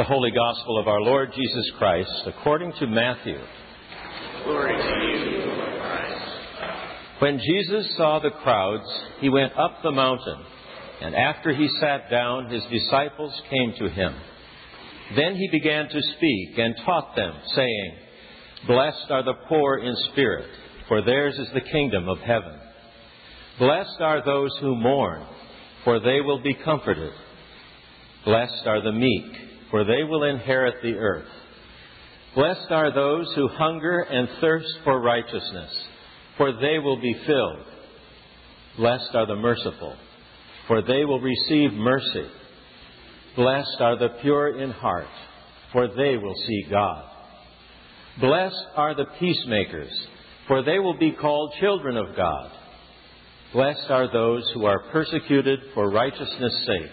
The Holy Gospel of our Lord Jesus Christ according to Matthew. Glory to you, Lord Christ. When Jesus saw the crowds, he went up the mountain, and after he sat down, his disciples came to him. Then he began to speak and taught them, saying, Blessed are the poor in spirit, for theirs is the kingdom of heaven. Blessed are those who mourn, for they will be comforted. Blessed are the meek, for they will inherit the earth. Blessed are those who hunger and thirst for righteousness, for they will be filled. Blessed are the merciful, for they will receive mercy. Blessed are the pure in heart, for they will see God. Blessed are the peacemakers, for they will be called children of God. Blessed are those who are persecuted for righteousness' sake,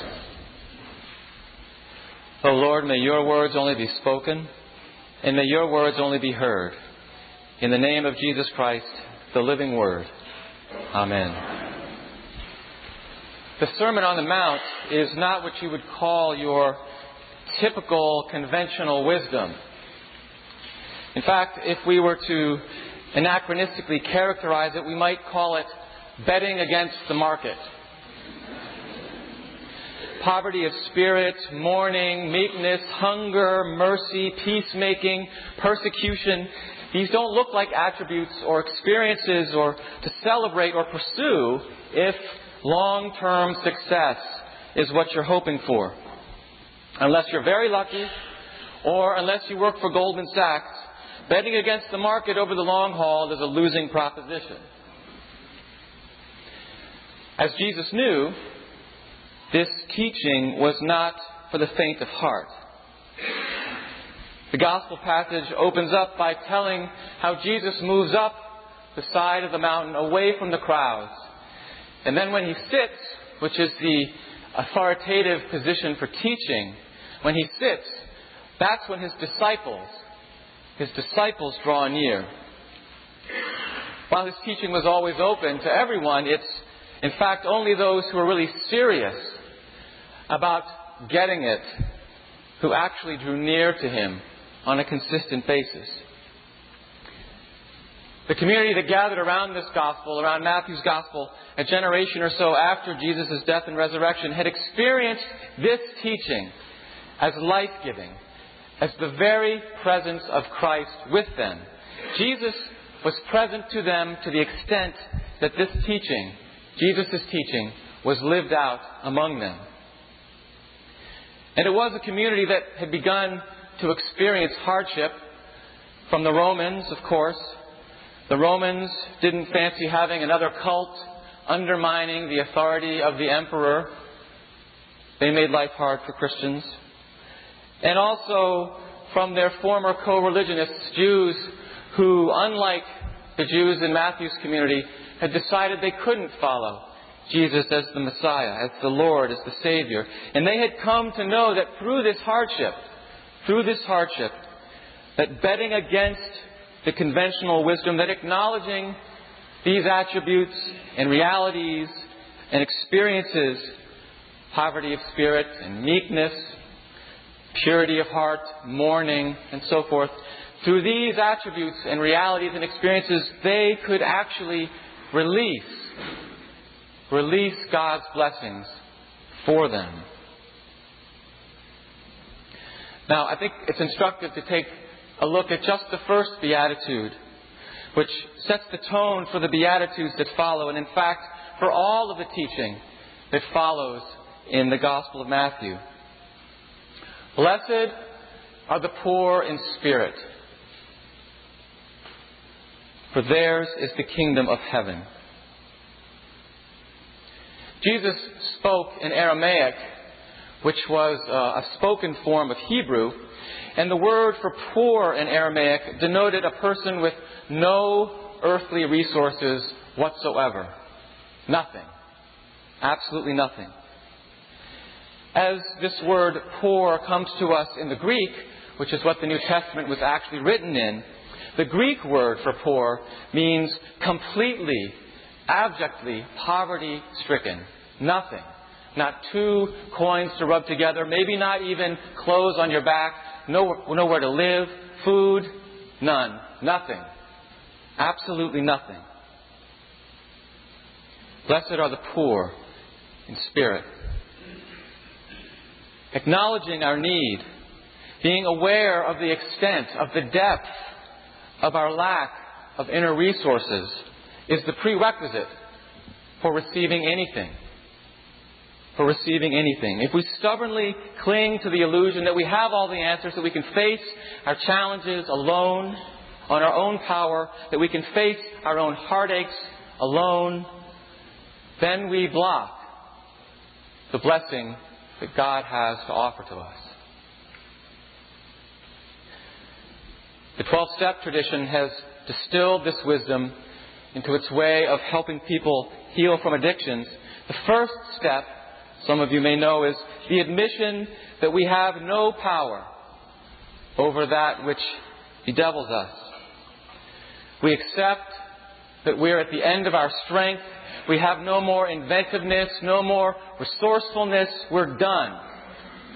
O Lord, may your words only be spoken, and may your words only be heard. In the name of Jesus Christ, the living Word. Amen. The Sermon on the Mount is not what you would call your typical conventional wisdom. In fact, if we were to anachronistically characterize it, we might call it betting against the market. Poverty of spirit, mourning, meekness, hunger, mercy, peacemaking, persecution, these don't look like attributes or experiences or to celebrate or pursue if long term success is what you're hoping for. Unless you're very lucky or unless you work for Goldman Sachs, betting against the market over the long haul is a losing proposition. As Jesus knew, this teaching was not for the faint of heart. The gospel passage opens up by telling how Jesus moves up the side of the mountain away from the crowds. And then when he sits, which is the authoritative position for teaching, when he sits, that's when his disciples, his disciples draw near. While his teaching was always open to everyone, it's in fact only those who are really serious about getting it who actually drew near to him on a consistent basis. The community that gathered around this gospel, around Matthew's gospel, a generation or so after Jesus' death and resurrection, had experienced this teaching as life giving, as the very presence of Christ with them. Jesus was present to them to the extent that this teaching, Jesus' teaching, was lived out among them. And it was a community that had begun to experience hardship from the Romans, of course. The Romans didn't fancy having another cult undermining the authority of the emperor. They made life hard for Christians. And also from their former co religionists, Jews who, unlike the Jews in Matthew's community, had decided they couldn't follow Jesus as the Messiah, as the Lord, as the Savior. And they had come to know that through this hardship, through this hardship, that betting against the conventional wisdom, that acknowledging these attributes and realities and experiences, poverty of spirit and meekness, purity of heart, mourning, and so forth, through these attributes and realities and experiences, they could actually release release God's blessings for them. Now, I think it's instructive to take a look at just the first beatitude, which sets the tone for the beatitudes that follow, and in fact, for all of the teaching that follows in the Gospel of Matthew. Blessed are the poor in spirit, for theirs is the kingdom of heaven. Jesus spoke in Aramaic, which was uh, a spoken form of Hebrew, And the word for poor in Aramaic denoted a person with no earthly resources whatsoever. Nothing. Absolutely nothing. As this word poor comes to us in the Greek, which is what the New Testament was actually written in, the Greek word for poor means completely, abjectly poverty stricken. Nothing. Not two coins to rub together, maybe not even clothes on your back, no, nowhere to live, food, none. Nothing. Absolutely nothing. Blessed are the poor in spirit. Acknowledging our need, being aware of the extent, of the depth of our lack of inner resources is the prerequisite for receiving anything. For receiving anything. If we stubbornly cling to the illusion that we have all the answers, that we can face our challenges alone, on our own power, that we can face our own heartaches alone, then we block the blessing that God has to offer to us. The 12 step tradition has distilled this wisdom into its way of helping people heal from addictions. The first step, some of you may know, is the admission that we have no power over that which bedevils us. We accept that we're at the end of our strength. We have no more inventiveness, no more resourcefulness. We're done.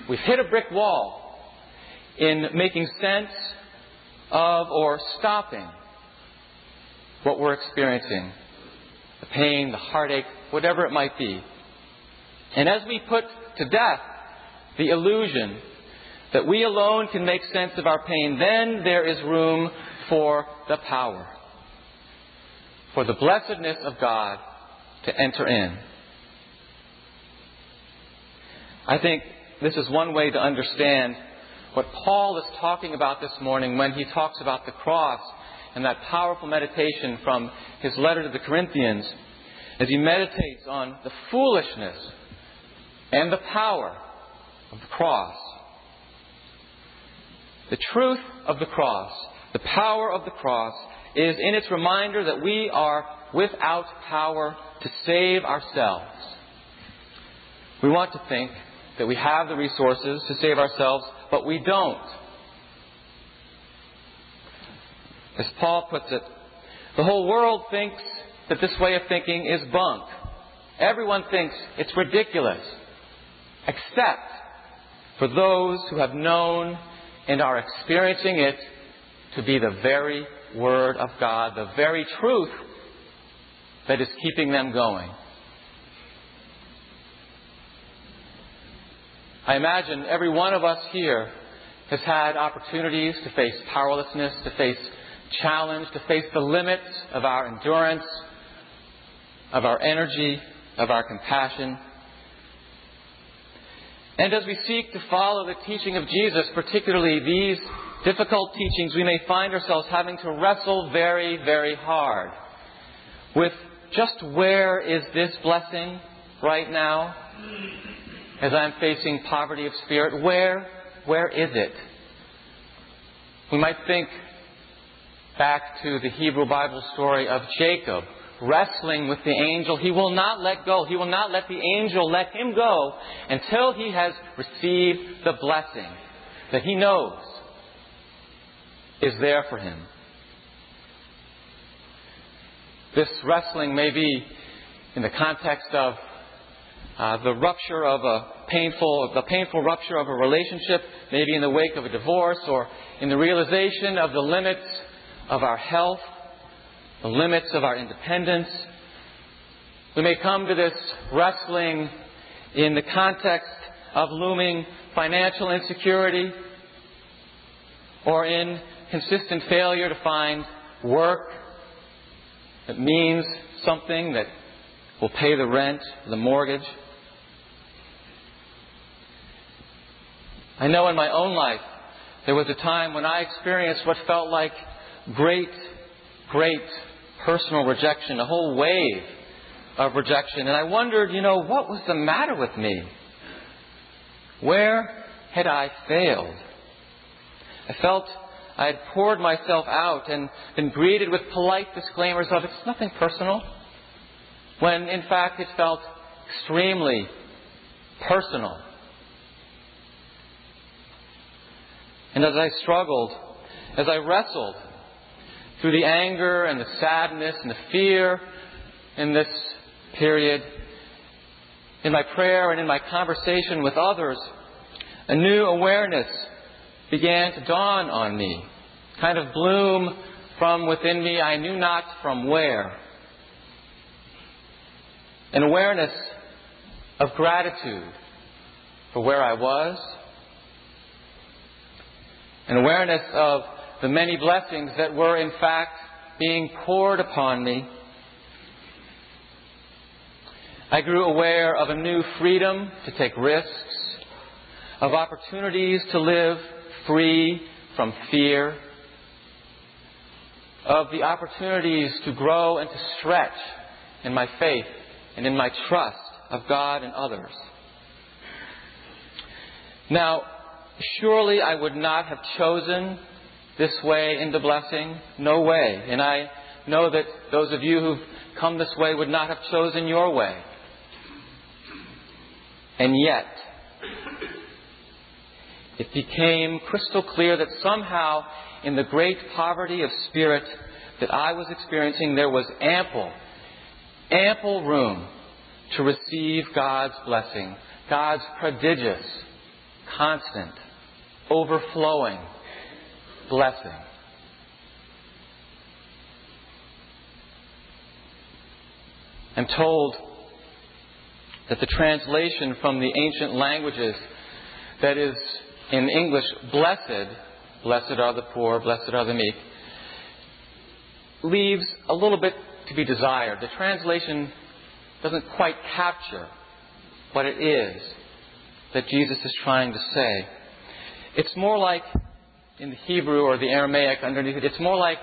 We've hit a brick wall in making sense of or stopping what we're experiencing the pain, the heartache, whatever it might be. And as we put to death the illusion that we alone can make sense of our pain, then there is room for the power, for the blessedness of God to enter in. I think this is one way to understand what Paul is talking about this morning when he talks about the cross and that powerful meditation from his letter to the Corinthians as he meditates on the foolishness and the power of the cross. The truth of the cross, the power of the cross, is in its reminder that we are without power to save ourselves. We want to think that we have the resources to save ourselves, but we don't. As Paul puts it, the whole world thinks that this way of thinking is bunk. Everyone thinks it's ridiculous, except for those who have known and are experiencing it to be the very Word of God, the very truth that is keeping them going. I imagine every one of us here has had opportunities to face powerlessness, to face challenge, to face the limits of our endurance, of our energy, of our compassion. And as we seek to follow the teaching of Jesus, particularly these difficult teachings, we may find ourselves having to wrestle very, very hard with just where is this blessing right now? as I'm facing poverty of spirit, where, where is it? We might think back to the Hebrew Bible story of Jacob wrestling with the angel. He will not let go. He will not let the angel let him go until he has received the blessing that he knows is there for him. This wrestling may be in the context of uh, the rupture of a painful, the painful rupture of a relationship, maybe in the wake of a divorce or in the realization of the limits of our health, the limits of our independence. We may come to this wrestling in the context of looming financial insecurity or in consistent failure to find work that means something that will pay the rent, the mortgage. I know in my own life there was a time when I experienced what felt like great, great personal rejection, a whole wave of rejection. And I wondered, you know, what was the matter with me? Where had I failed? I felt I had poured myself out and been greeted with polite disclaimers of it's nothing personal, when in fact it felt extremely personal. And as I struggled, as I wrestled through the anger and the sadness and the fear in this period, in my prayer and in my conversation with others, a new awareness began to dawn on me, kind of bloom from within me, I knew not from where. An awareness of gratitude for where I was, an awareness of the many blessings that were in fact being poured upon me. I grew aware of a new freedom to take risks, of opportunities to live free from fear, of the opportunities to grow and to stretch in my faith and in my trust of God and others. Now, surely I would not have chosen this way into blessing. No way. And I know that those of you who've come this way would not have chosen your way. And yet, it became crystal clear that somehow, in the great poverty of spirit that I was experiencing, there was ample, ample room to receive God's blessing, God's prodigious, constant, overflowing blessing. I'm told that the translation from the ancient languages that is in English, blessed, blessed are the poor, blessed are the meek, leaves a little bit to be desired. The translation doesn't quite capture what it is that Jesus is trying to say. It's more like, in the Hebrew or the Aramaic underneath it, it's more like,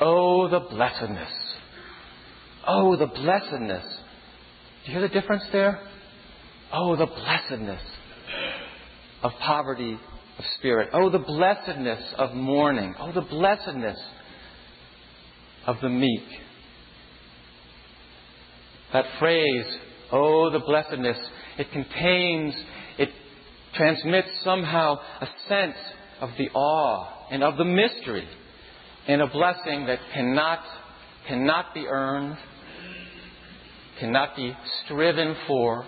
oh, the blessedness. Oh, the blessedness. Do you hear the difference there? Oh, the blessedness of poverty of spirit. Oh, the blessedness of mourning. Oh, the blessedness of the meek. That phrase, oh, the blessedness, it contains, it transmits somehow a sense of the awe and of the mystery in a blessing that cannot, cannot be earned, cannot be striven for.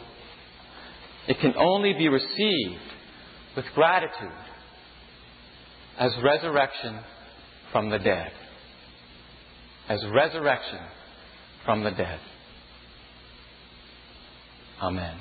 It can only be received with gratitude as resurrection from the dead. As resurrection from the dead. Amen.